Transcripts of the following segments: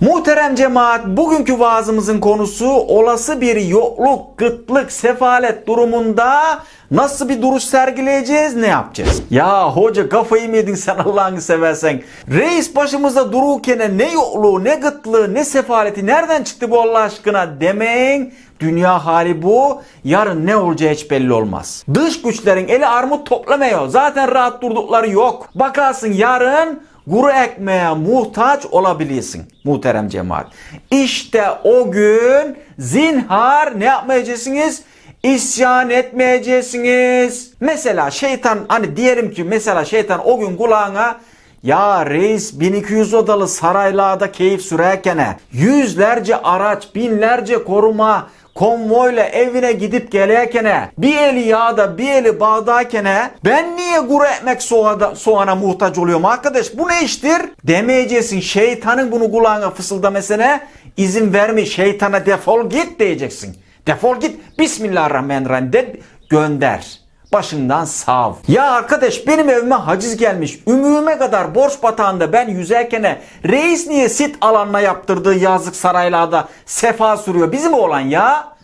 Muhterem cemaat bugünkü vaazımızın konusu olası bir yokluk, kıtlık, sefalet durumunda nasıl bir duruş sergileyeceğiz, ne yapacağız? Ya hoca kafayı mı yedin sen Allah'ını seversen? Reis başımızda dururken ne yokluğu, ne kıtlığı, ne sefaleti nereden çıktı bu Allah aşkına demeyin. Dünya hali bu. Yarın ne olacağı hiç belli olmaz. Dış güçlerin eli armut toplamıyor. Zaten rahat durdukları yok. Bakarsın yarın kuru ekmeğe muhtaç olabilirsin muhterem cemaat. İşte o gün zinhar ne yapmayacaksınız? İsyan etmeyeceksiniz. Mesela şeytan hani diyelim ki mesela şeytan o gün kulağına ya reis 1200 odalı saraylarda keyif sürerken yüzlerce araç, binlerce koruma, konvoyla evine gidip gelirken bir eli yağda bir eli bağdayken ben niye kuru ekmek soğana, soğana muhtaç oluyorum arkadaş? Bu ne iştir? Demeyeceksin. Şeytanın bunu kulağına fısıldamesine izin verme. Şeytana defol git diyeceksin. Defol git. Bismillahirrahmanirrahim de gönder başından sav. Ya arkadaş benim evime haciz gelmiş. Ümüğüme kadar borç batağında ben yüzerken reis niye sit alanına yaptırdığı yazlık saraylarda sefa sürüyor? Bizim oğlan ya.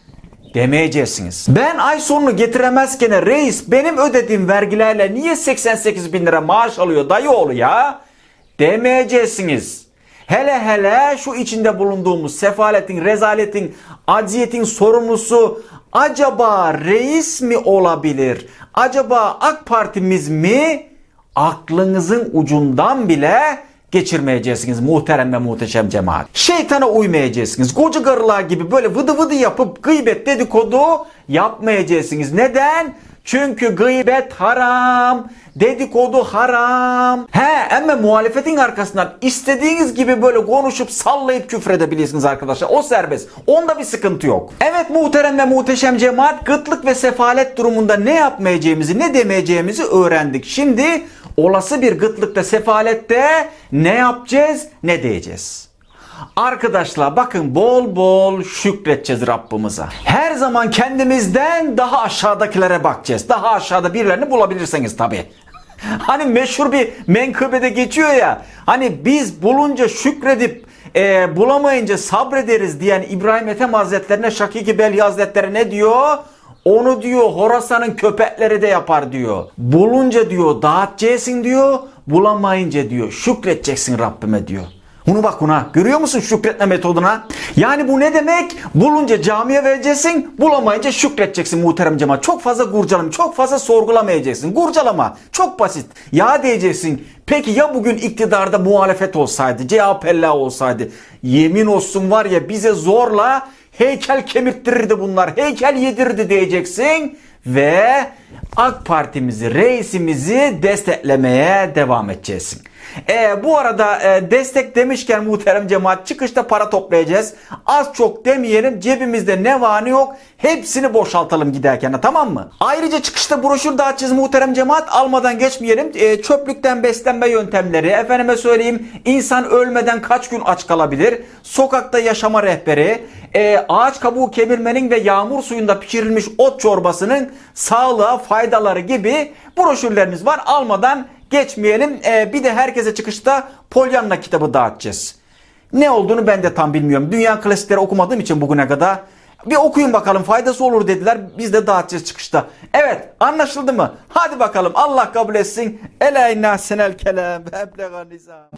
Demeyeceksiniz. Ben ay sonunu getiremezken reis benim ödediğim vergilerle niye 88 bin lira maaş alıyor dayıoğlu ya? Demeyeceksiniz. Hele hele şu içinde bulunduğumuz sefaletin, rezaletin, aciyetin sorumlusu acaba reis mi olabilir? Acaba AK Partimiz mi? Aklınızın ucundan bile geçirmeyeceksiniz muhterem ve muhteşem cemaat. Şeytana uymayacaksınız. Koca karılar gibi böyle vıdı vıdı yapıp gıybet dedikodu yapmayacaksınız. Neden? Çünkü gıybet haram, dedikodu haram. He ama muhalefetin arkasından istediğiniz gibi böyle konuşup sallayıp küfredebilirsiniz arkadaşlar. O serbest. Onda bir sıkıntı yok. Evet muhterem ve muhteşem cemaat gıtlık ve sefalet durumunda ne yapmayacağımızı ne demeyeceğimizi öğrendik. Şimdi olası bir gıtlıkta sefalette ne yapacağız ne diyeceğiz. Arkadaşlar bakın bol bol şükredeceğiz Rabbimize. Her zaman kendimizden daha aşağıdakilere bakacağız. Daha aşağıda birilerini bulabilirseniz tabi. Hani meşhur bir menkıbede geçiyor ya. Hani biz bulunca şükredip e, bulamayınca sabrederiz diyen İbrahim Ethem Hazretlerine Şakiki Belhi Hazretleri ne diyor? Onu diyor Horasan'ın köpekleri de yapar diyor. Bulunca diyor dağıtacaksın diyor. Bulamayınca diyor şükredeceksin Rabbime diyor. Bunu bak buna. Görüyor musun şükretme metoduna? Yani bu ne demek? Bulunca camiye vereceksin, bulamayınca şükredeceksin muhterem cemaat. Çok fazla kurcalama, çok fazla sorgulamayacaksın. Kurcalama. Çok basit. Ya diyeceksin. Peki ya bugün iktidarda muhalefet olsaydı, CHP'ler olsaydı? Yemin olsun var ya bize zorla heykel kemirttirirdi bunlar. Heykel yedirdi diyeceksin. Ve AK Partimizi, reisimizi desteklemeye devam edeceksin. E, bu arada e, destek demişken muhterem cemaat çıkışta para toplayacağız. Az çok demeyelim cebimizde ne var yok hepsini boşaltalım giderken tamam mı? Ayrıca çıkışta broşür dağıtacağız muhterem cemaat almadan geçmeyelim. E, çöplükten beslenme yöntemleri efendime söyleyeyim insan ölmeden kaç gün aç kalabilir? Sokakta yaşama rehberi e, ağaç kabuğu kemirmenin ve yağmur suyunda pişirilmiş ot çorbasının sağlığa faydaları gibi broşürlerimiz var. Almadan geçmeyelim. Ee, bir de herkese çıkışta Polyanna kitabı dağıtacağız. Ne olduğunu ben de tam bilmiyorum. Dünya klasikleri okumadığım için bugüne kadar. Bir okuyun bakalım faydası olur dediler. Biz de dağıtacağız çıkışta. Evet anlaşıldı mı? Hadi bakalım Allah kabul etsin. Eleyna senel kelem. Heblegan nizam.